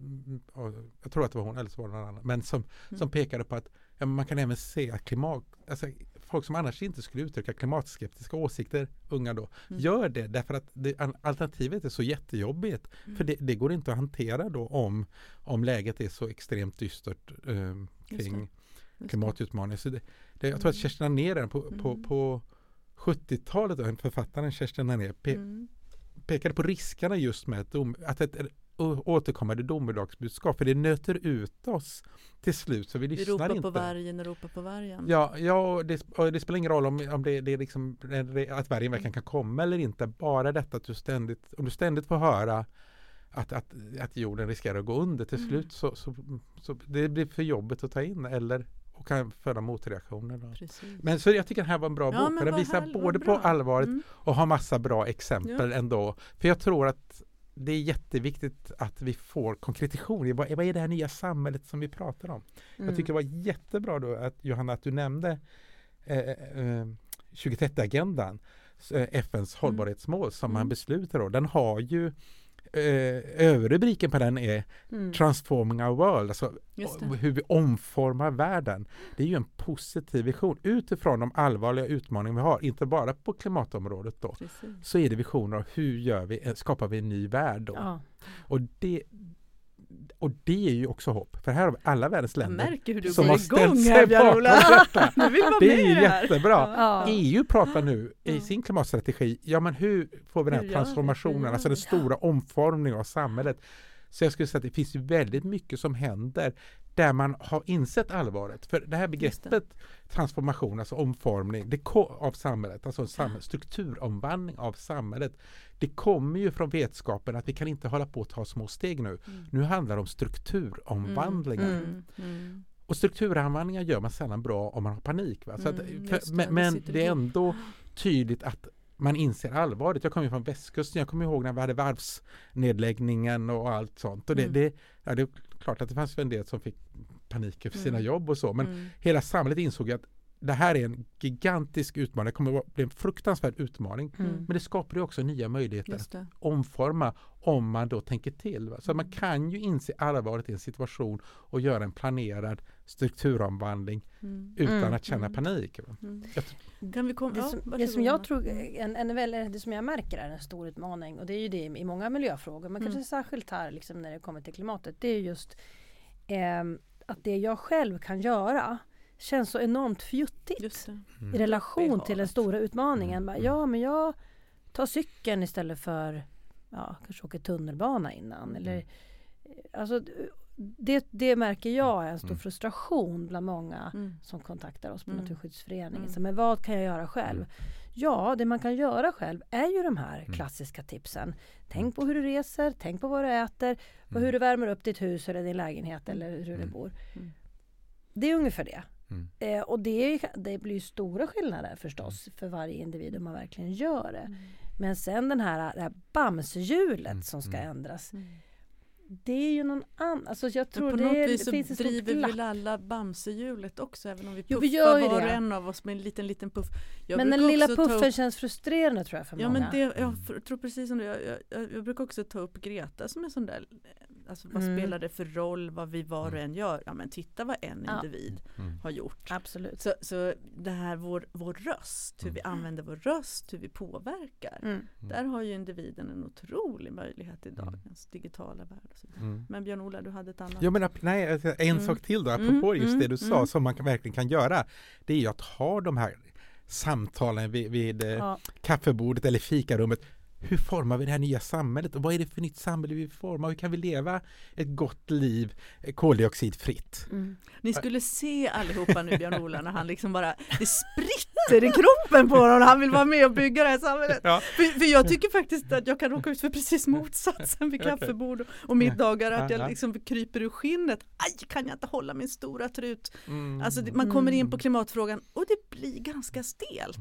jag tror att det var hon eller så var det någon annan, men som, Mm. som pekade på att ja, man kan även se att klimat, alltså, folk som annars inte skulle uttrycka klimatskeptiska åsikter, unga då, Mm. gör det därför att det, al- alternativet är så jättejobbigt. Mm. För det, det går inte att hantera då om, om läget är så extremt dystert eh, kring. Klimatutmaningen. Så det, det, jag tror att Mm. Kerstin Anér på, på, Mm. på 70-talet, då, författaren Kerstin Anér, pe, Mm. pekade på riskerna just med ett dom, att ett, återkommande domedagsbudskap, för det nöter ut oss till slut så vi Vi lyssnar ropar inte. på vargen och ropar på vargen. Ja, ja och det, och det spelar ingen roll om, om det, det är liksom, att vargen verkligen kan komma eller inte. Bara detta att du ständigt, om du ständigt får höra att, att, att jorden riskerar att gå under till Mm. slut så, så, så det blir för jobbigt att ta in eller och kan föda motreaktioner. Då. Precis. Men så jag tycker den här var en bra Ja, bok. för Den visar vad både på allvaret Mm. och har massa bra exempel ändå. För jag tror att det är jätteviktigt att vi får konkretion i vad, vad är det här nya samhället som vi pratar om. Mm. Jag tycker det var jättebra då att Johanna att du nämnde eh, eh, 2030-agendan, eh, FNs Mm. hållbarhetsmål som man Mm. beslutar om. Den har ju eh, överrubriken på den är Mm. Transforming our world, alltså hur vi omformar världen. Det är ju en positiv vision utifrån de allvarliga utmaningar vi har, inte bara på klimatområdet då. Precis. Så är det visioner av hur gör vi, eh, skapar vi en ny värld då? Ja. Och, det, och det är ju också hopp, för här har vi alla världens länder som har ställt sig bakom detta. Det är ju det jättebra. Ja. EU pratar nu i sin klimatstrategi, ja men hur får vi den här transformationen, alltså den stora omformningen av samhället. Så jag skulle säga att det finns ju väldigt mycket som händer där man har insett allvaret. För det här Just det. begreppet transformation, alltså omformning det av samhället, alltså samhäll, strukturomvandling av samhället. Det kommer ju från vetskapen att vi kan inte hålla på att ta små steg nu. Mm. Nu handlar det om strukturomvandlingar. Mm. Mm. Och strukturomvandlingar gör man sällan bra om man har panik. Va? Så att, Mm, för, just det, men det men det är ändå tydligt att man inser allvaret. Jag kommer ju från västkusten, jag kommer ihåg när vi hade varvsnedläggningen och allt sånt. Och det, Mm. det, ja, det är klart att det fanns en del som fick panik över sina Mm. jobb och så. Men Mm. hela samhället insåg att det här är en gigantisk utmaning. Det kommer att bli en fruktansvärd utmaning. Mm. Men det skapar ju också nya möjligheter det. omforma om man då tänker till. Va? Så Mm. man kan ju inse allvaret i en situation och göra en planerad strukturomvandling Mm. utan Mm. att känna Mm. panik. Mm. Kan vi komma? Det, ja, som, det varsågod, som jag tror, en, en, väl, det som jag märker är en stor utmaning och det är ju det i många miljöfrågor men Mm. kanske särskilt här liksom när det kommer till klimatet. Det är just ehm, att det jag själv kan göra känns så enormt fjuttigt Just det. Mm. i relation till den stora utmaningen. Mm. Bara, Mm. Ja men jag tar cykeln istället för ja, kanske åker tunnelbana innan. Mm. Eller, alltså, det, det märker jag är en stor Mm. frustration bland många Mm. som kontaktar oss på Mm. Naturskyddsföreningen. Mm. Så, men vad kan jag göra själv? Ja, det man kan göra själv är ju de här Mm. klassiska tipsen. Tänk på hur du reser, tänk på vad du äter och Mm. hur du värmer upp ditt hus eller din lägenhet eller hur du bor. Mm. Det är ungefär det. Mm. Eh, och det, det blir ju stora skillnader förstås för varje individ om man verkligen gör det. Mm. Men sen den här, det här bamshjulet Mm. som ska Mm. ändras. Mm. det är ju någon annan, alltså jag tror på det, något är, vis så det finns ett stort driver glapp. väl alla Bamsehjulet också även om vi Jo, puffar vi gör var och en av oss med en liten liten puff. Jag men den lilla puffen upp- känns frustrerande tror jag för Ja många. men det, jag tror precis som du, jag, jag, jag, jag brukar också ta upp Greta som en sån där Alltså vad Mm. spelar det för roll vad vi var och Mm. en gör? Ja men titta vad en Ja. individ Mm. har gjort. Absolut. Så, så det här vår, vår röst, hur Mm. vi använder vår röst, hur vi påverkar. Mm. Där har ju individen en otrolig möjlighet i Mm. dagens digitala värld. Och så vidare. Mm. Men Björn-Ola, du hade ett annat. Ja men nej, alltså, en Mm. sak till då, apropå Mm, just det mm, du sa som man kan, verkligen kan göra. Det är ju att ha de här samtalen vid, vid eh, Ja. kaffebordet eller fikarummet. Hur formar vi det här nya samhället och vad är det för nytt samhälle vi formar? Hur kan vi leva ett gott liv koldioxidfritt? Mm. Ni skulle se allihopa nu Björn-Ola när han liksom bara, det spritter i kroppen på honom. Han vill vara med och bygga det här samhället. Ja. För, för jag tycker faktiskt att jag kan råka ut för precis motsatsen vid kaffebord och, och middagar. Att Ja, ja. jag liksom kryper ur skinnet. Aj, kan jag inte hålla min stora trut? Mm. Alltså man kommer in på Mm. klimatfrågan och det blir ganska stelt.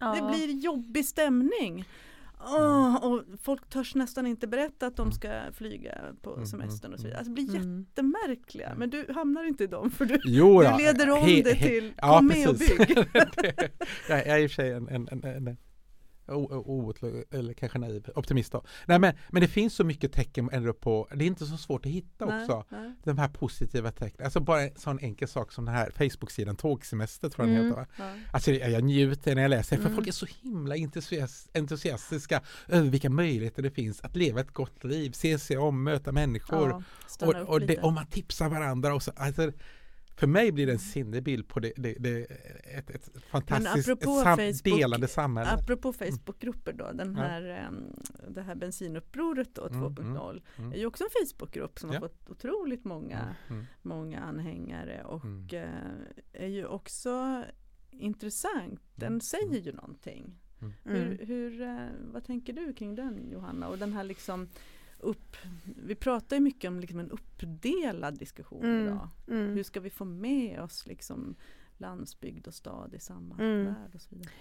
Mm. Det blir jobbig stämning. Åh, och folk törs nästan inte berätta att de ska flyga på Mm, semestern och så vidare. mm, Alltså, det blir jättemärkliga. Men du hamnar inte i dem för du, Jo, du leder om he- det he- till ja, kom med och precis. bygg. jag är i och för sig en, en, en, en o- o- o- eller kanske naiv optimist då. Nej men, men det finns så mycket tecken ändå på, det är inte så svårt att hitta också. Nej, nej. De här positiva tecknen. Alltså bara en sån enkel sak som den här Facebook-sidan Tågsemester tror jag den Mm. heter. Va? Ja. Alltså jag, jag njuter när jag läser för Mm. folk är så himla entusias- entusiastiska över vilka möjligheter det finns att leva ett gott liv, se sig om, möta människor. Ja, och, och, det, och man tipsar varandra. Och så, alltså, för mig blir det en sinnebild på det, det, det, ett, ett fantastiskt apropå sam, Facebook- delande samhälle. Apropå Facebookgrupper då, den Ja. här, em, det här bensinupproret då, Mm, 2.0 mm. är ju också en Facebookgrupp som Ja. har fått otroligt många, Mm, mm, många anhängare och Mm. eh, är ju också intressant. Den Mm. säger ju någonting. Mm. Hur, hur, eh, vad tänker du kring den Johanna? Och den här liksom upp, vi pratar ju mycket om liksom en uppdelad diskussion Mm. idag. Mm. Hur ska vi få med oss liksom landsbygd och stad i samma Mm. värld och så vidare?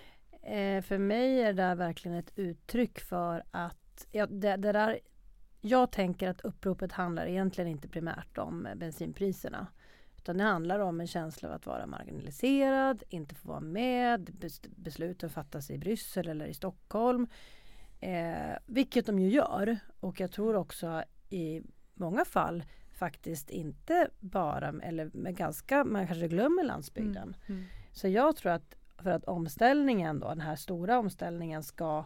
Eh, för mig är det där verkligen ett uttryck för att ja, det, det där, jag tänker att uppropet handlar egentligen inte primärt om bensinpriserna. Utan det handlar om en känsla av att vara marginaliserad, inte få vara med, bes- besluten fattas i Bryssel eller i Stockholm. Eh, vilket de ju gör. Och jag tror också i många fall faktiskt inte bara, eller med ganska, man kanske glömmer landsbygden. Mm. Så jag tror att för att omställningen då, den här stora omställningen ska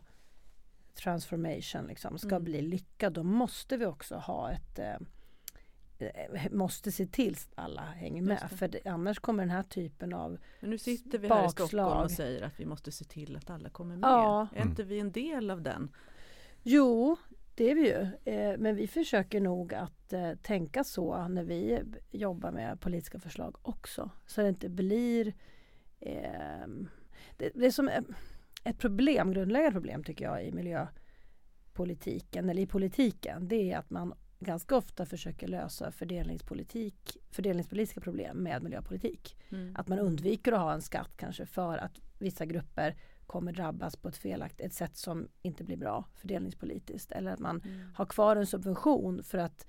transformation liksom, ska Mm. bli lyckad, då måste vi också ha ett eh, måste se till att alla hänger med. För det, annars kommer den här typen av Men nu sitter vi här i Stockholm och säger att vi måste se till att alla kommer med. Ja. Är inte vi en del av den? Jo, det är vi ju. Eh, men vi försöker nog att eh, tänka så när vi jobbar med politiska förslag också. Så det inte blir... Eh, det, det är som eh, ett problem, grundläggande problem tycker jag i miljöpolitiken eller i politiken. Det är att man ganska ofta försöker lösa fördelningspolitik, fördelningspolitiska problem med miljöpolitik. Mm. Att man undviker att ha en skatt kanske för att vissa grupper kommer drabbas på ett felaktigt ett sätt som inte blir bra fördelningspolitiskt. Eller att man Mm. har kvar en subvention för att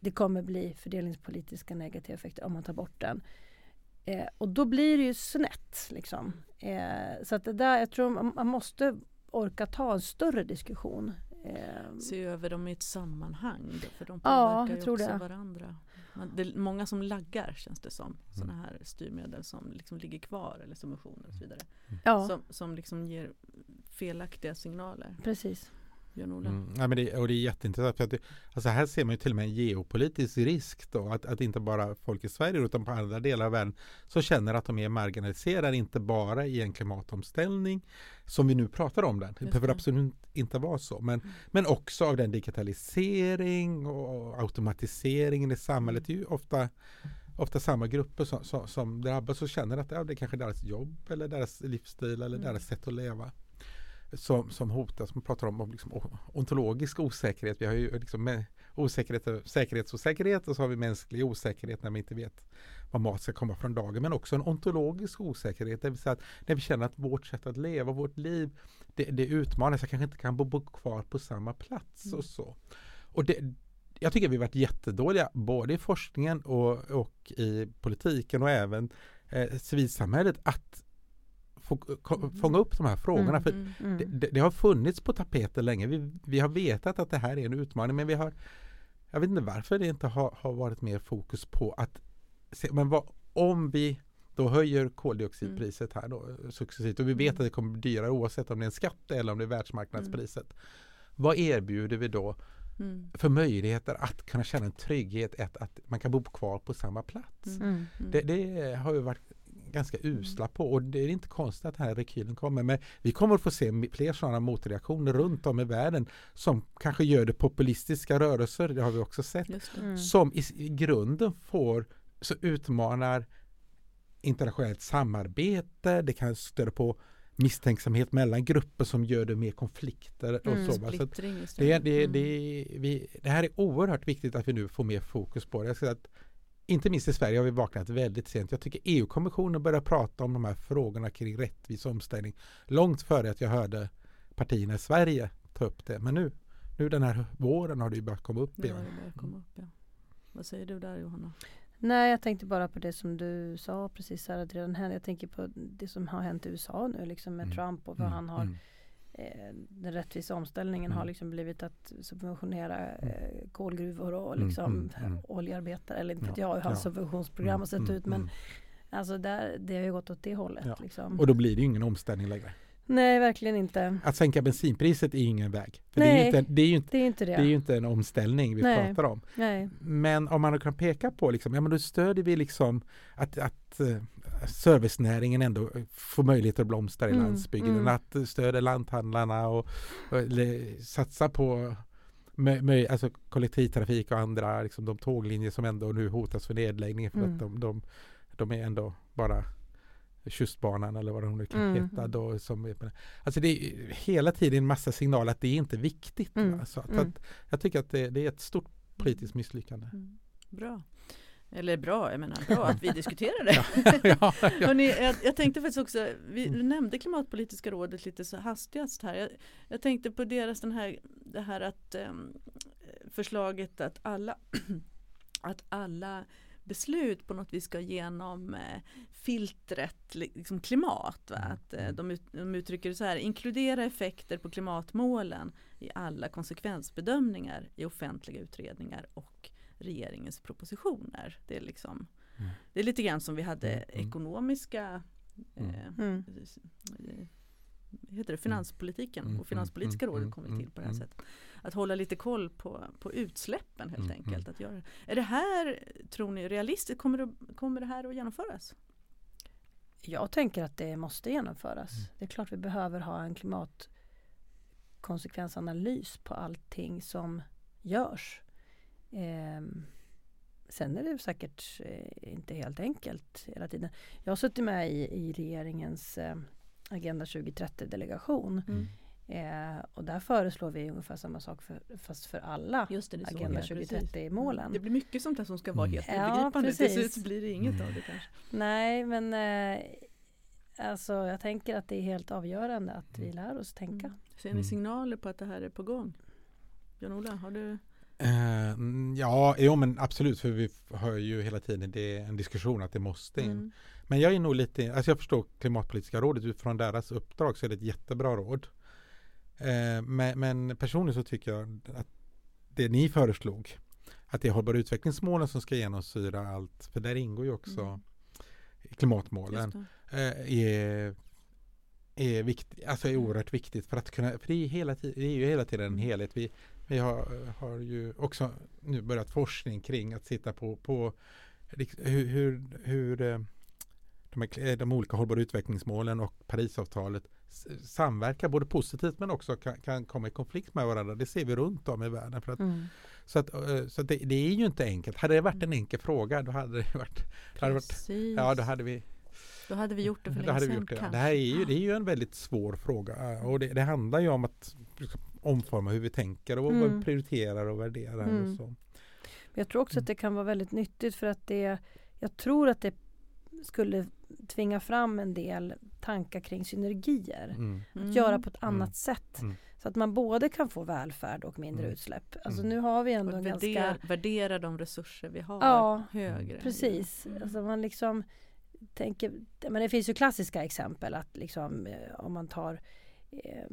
det kommer bli fördelningspolitiska negativa effekter om man tar bort den. Eh, och då blir det ju snett. Liksom. Eh, så att det där, jag tror man, man måste orka ta en större diskussion. Eh, Se över dem i ett sammanhang då, för de Ja, påverkar jag ju också det. varandra. Man, det är många som laggar känns det som. Sådana här styrmedel som liksom ligger kvar eller subventioner och så vidare. ja, Som, som liksom ger felaktiga signaler. precis. Björn-Ola? Mm. Ja, men det, och det är jätteintressant. För att det, alltså här ser man ju till och med en geopolitisk risk då. Att, att inte bara folk i Sverige utan på andra delar av världen så känner att de är marginaliserade. Inte bara i en klimatomställning som vi nu pratar om den. Det behöver absolut inte vara så. Men, Mm. men också av den digitalisering och automatiseringen i samhället. Det är ju ofta Ofta samma grupper som, som, som drabbas och känner att ja, det är kanske deras jobb eller deras livsstil eller Mm. deras sätt att leva som, som hotas. Man pratar om, om liksom ontologisk osäkerhet. Vi har ju liksom osäkerhet, säkerhetsosäkerhet och så har vi mänsklig osäkerhet när vi inte vet var mat ska komma från dagen. Men också en ontologisk osäkerhet. Det vill säga att när vi känner att vårt sätt att leva, vårt liv, det, det utmanas. Jag kanske inte kan bo, bo kvar på samma plats Mm. och så. Och det, jag tycker vi varit jättedåliga både i forskningen och, och i politiken och även eh, civilsamhället att få, fånga upp de här frågorna. Mm, för Mm. Mm. det, det, det har funnits på tapeten länge. Vi, vi har vetat att det här är en utmaning men vi har Jag vet inte varför det inte har, har varit mer fokus på att se, men vad, om vi då höjer koldioxidpriset här då successivt och vi vet Mm. att det kommer bli dyrare oavsett om det är en skatt eller om det är världsmarknadspriset. Vad erbjuder vi då Mm. för möjligheter att kunna känna en trygghet att, att man kan bo kvar på samma plats? Mm. Mm. Mm. Det, det har vi varit ganska usla på och det är inte konstigt att den här rekylen kommer. Men vi kommer att få se fler sådana motreaktioner runt om i världen som kanske gör det populistiska rörelser, det har vi också sett, det. Mm. som i, grunden får, så utmanar internationellt samarbete, det kan störa på misstänksamhet mellan grupper som gör det mer konflikter och Mm, så. Så det, istället. det, Mm. det, vi, det här är oerhört viktigt att vi nu får mer fokus på det. Jag ska säga att inte minst i Sverige har vi vaknat väldigt sent. Jag tycker EU-kommissionen börjar prata om de här frågorna kring rättvis omställning långt före att jag hörde partierna i Sverige ta upp det. Men nu, nu den här våren har det ju börjat komma upp igen. komma upp, ja. Vad säger du där Johanna? Nej, jag tänkte bara på det som du sa precis här att redan hänt. Jag tänker på det som har hänt i USA nu liksom med Mm. Trump och vad han har mm. Eh, den rättvisa omställningen Mm. har liksom blivit att subventionera eh, kolgruvor och Mm, liksom mm, mm. oljearbetare eller inte Ja, vet jag hur hans ja. subventionsprogram har sett Mm, ut men mm. alltså där, det har ju gått åt det hållet Ja. liksom. Och då blir det ju ingen omställning längre. Nej, verkligen inte. Att sänka bensinpriset är ingen väg. För det, är Nej. ju inte, det, är ju inte, Det är ju inte det. det är ju inte en omställning vi Nej. pratar om. Nej. Men om man kan peka på, liksom, ja men då stödjer vi liksom att, att eh, servicenäringen ändå får möjlighet att blomstra i Mm, landsbygden. mm. Att eh, stödja lanthandlarna och, och eller, satsa på mö, mö, alltså kollektivtrafik och andra liksom, de tåglinjer som ändå nu hotas för nedläggning för Mm. att de, de, de är ändå bara Tjustbanan eller vad de nu kan Mm. heta. Då, som, alltså det är hela tiden en massa signaler att det är inte viktigt. Mm. Va? Så att, Mm. att, jag tycker att det, det är ett stort politiskt misslyckande. Mm. Bra. Eller bra, jag menar bra att vi diskuterar det. ja, ja. Hörrni, jag, jag tänkte faktiskt också, vi Mm. nämnde klimatpolitiska rådet lite så hastigast här. Jag, jag tänkte på deras den här, det här att ehm, förslaget att alla, att alla beslut på något vis ska genom eh, filtret liksom klimat. Va? Mm, Att, eh, de, ut, de uttrycker det så här, inkludera effekter på klimatmålen i alla konsekvensbedömningar i offentliga utredningar och regeringens propositioner. Det är liksom Mm. det är lite grann som vi hade Mm, mm. ekonomiska Mm. eh, heter det, finanspolitiken och finanspolitiska rådet kom till på det här sättet. Att hålla lite koll på, på utsläppen helt enkelt. Att göra. Är det här, tror ni, realistiskt? Kommer det, kommer det här att genomföras? Jag tänker att det måste genomföras. Mm. Det är klart vi behöver ha en klimatkonsekvensanalys på allting som görs. Ehm, sen är det säkert eh, inte helt enkelt hela tiden. Jag har suttit med i, i regeringens eh, Agenda 2030-delegation Mm. eh, och där föreslår vi ungefär samma sak för, fast för alla Just det, det Agenda jag, precis. 2030-målen. Det blir mycket sånt där som ska vara Mm. helt Ja, övergripande. Till precis. slut blir det inget av det kanske. Nej, men eh, alltså jag tänker att det är helt avgörande att vi lär oss tänka. Mm. Ser ni Mm. signaler på att det här är på gång? Jan-Ola, har du? Mm, ja, jo men absolut, för vi hör ju hela tiden det är en diskussion att det måste in. Mm. Men jag är nog lite, alltså jag förstår Klimatpolitiska rådet utifrån deras uppdrag så är det ett jättebra råd. Eh, men, men personligen så tycker jag att det ni föreslog, att det är hållbara utvecklingsmålen som ska genomsyra allt, för där ingår ju också Mm. klimatmålen, eh, är, är, vikt, alltså är oerhört viktigt för att kunna, för det är, hela det är ju hela tiden en Mm. helhet. Vi, vi har, har ju också nu börjat forskning kring att sitta på, på hur, hur, hur eh, de, här- de olika hållbara utvecklingsmålen och Parisavtalet samverkar både positivt men också kan, kan komma i konflikt med varandra. Det ser vi runt om i världen. För att, Mm. Så, att, eh, så att det, det är ju inte enkelt. Hade det varit en enkel fråga då hade det varit, hade varit ja då hade vi Då hade vi gjort det för länge sedan det. Det här är ju, det är ju en väldigt svår fråga eh, och det, det handlar ju om att omforma hur vi tänker och vad Mm. vi prioriterar och värderar. Mm. Och så. Men jag tror också Mm. att det kan vara väldigt nyttigt för att det Jag tror att det skulle tvinga fram en del tankar kring synergier. Mm. Mm. Att göra på ett Mm. annat sätt. Mm. Så att man både kan få välfärd och mindre Mm. utsläpp. Alltså Mm. nu har vi ändå Och värdera, ganska... värdera de resurser vi har Ja, högre. Precis. Mm. Alltså man liksom tänker, men det finns ju klassiska exempel att liksom eh, om man tar eh,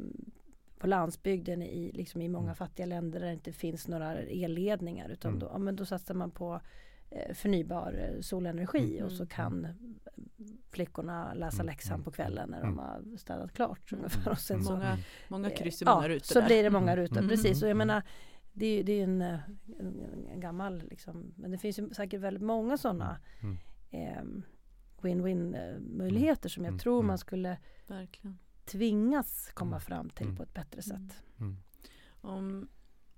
på landsbygden i, liksom i många Mm. fattiga länder där det inte finns några elledningar utan Mm. då, ja, men då satsar man på eh, förnybar eh, solenergi Mm. och så kan flickorna läsa Mm. läxan på kvällen när Mm. de har städat klart Mm. ungefär. Och sen så, Många, många kryss i eh, många ja, rutor så där. blir det många Mm. rutor. Mm. Precis, och jag Mm. menar det är ju det är en, eh, en, en gammal liksom, men det finns ju säkert väldigt många sådana Mm. eh, win-win eh, möjligheter som jag Mm. tror Mm. man skulle Verkligen. Tvingas komma Mm. fram till Mm. på ett bättre Mm. sätt. Mm. Om,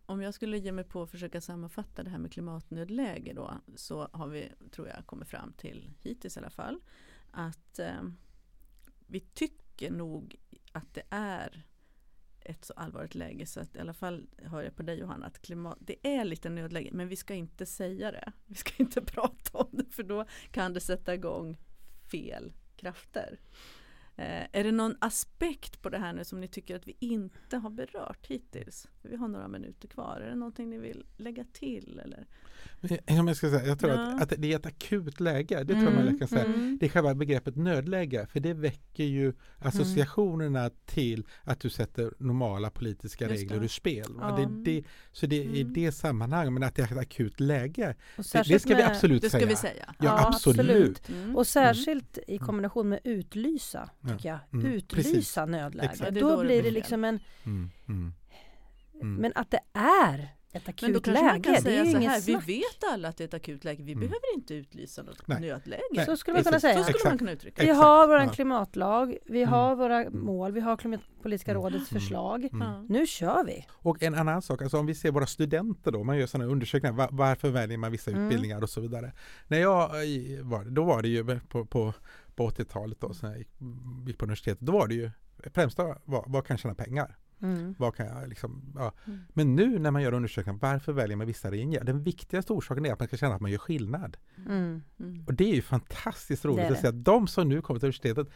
om jag skulle ge mig på att försöka sammanfatta det här med klimatnödläge då så har vi, tror jag, kommit fram till hittills i alla fall att eh, vi tycker nog att det är ett så allvarligt läge så att i alla fall hör jag på dig Johanna att klimat, det är lite nödläge men vi ska inte säga det. Vi ska inte prata om det för då kan det sätta igång fel krafter. Eh, är det någon aspekt på det här nu som ni tycker att vi inte har berört hittills? För vi har några minuter kvar. Är det någonting ni vill lägga till? Eller? Om jag, ska säga, jag tror Ja. att, att det är ett akut läge, det tror jag man kan säga. Mm. Det är själva begreppet nödläge, för det väcker ju associationerna till att du sätter normala politiska Just regler ur spel. Ja. Det, det, så det är i Mm. det sammanhang, men att det är ett akut läge, det, det ska vi med- absolut Det ska säga. vi säga. Ja, Ja, absolut. absolut. Mm. Och särskilt i kombination med utlysa, tycker jag. Mm, Utlysa precis. nödläge. Då, då blir det liksom en... Mm. Men att det är ett Men då akut kanske man läge, kan det är säga ju så inget här, vi snack. vet alla att det är ett akut läge, vi Mm. behöver inte utlysa något Nej. nödläge. Nej, Så skulle man kunna säga. Så skulle man kunna uttrycka Vi har vår Ja. klimatlag, vi Mm. har våra Mm. mål, vi har Klimatpolitiska Mm. rådets Mm. förslag. Mm. Nu kör vi! Och en annan sak, alltså om vi ser våra studenter då, man gör sådana undersökningar, va- varför väljer man vissa Mm. utbildningar och så vidare. När jag eh, var, då var det ju på, på, på 80-talet då, så jag gick, gick på universitetet, då var det ju främsta var, vad kan jag tjäna pengar? Mm. Vad kan jag liksom, ja. Mm. Men nu när man gör undersökningar, varför väljer man vissa linjer? Den viktigaste orsaken är att man ska känna att man gör skillnad. Mm. Mm. Och det är ju fantastiskt roligt Det är att det. se att de som nu kommer till universitetet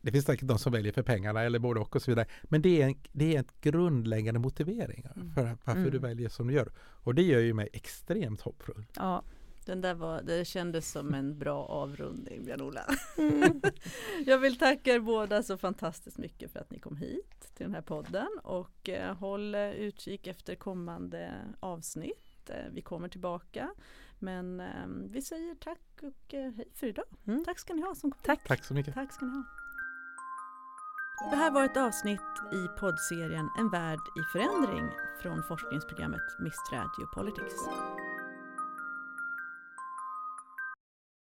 det finns säkert de som väljer för pengarna eller både och och så vidare. Men det är en, det är en grundläggande motivering Mm. för varför Mm. du väljer som du gör. Och det gör ju mig extremt hoppfull. Ja. Den där var, det kändes som en bra avrundning, Björn-Ola. Mm. Jag vill tacka er båda så fantastiskt mycket för att ni kom hit till den här podden och eh, håll utkik efter kommande avsnitt. Eh, vi kommer tillbaka men eh, vi säger tack och eh, hej för idag. Mm. Tack ska ni ha som kom. Tack! Tack så mycket. Tack ska ni ha. Det här var ett avsnitt i poddserien En värld i förändring från forskningsprogrammet Mistral Geopolitics.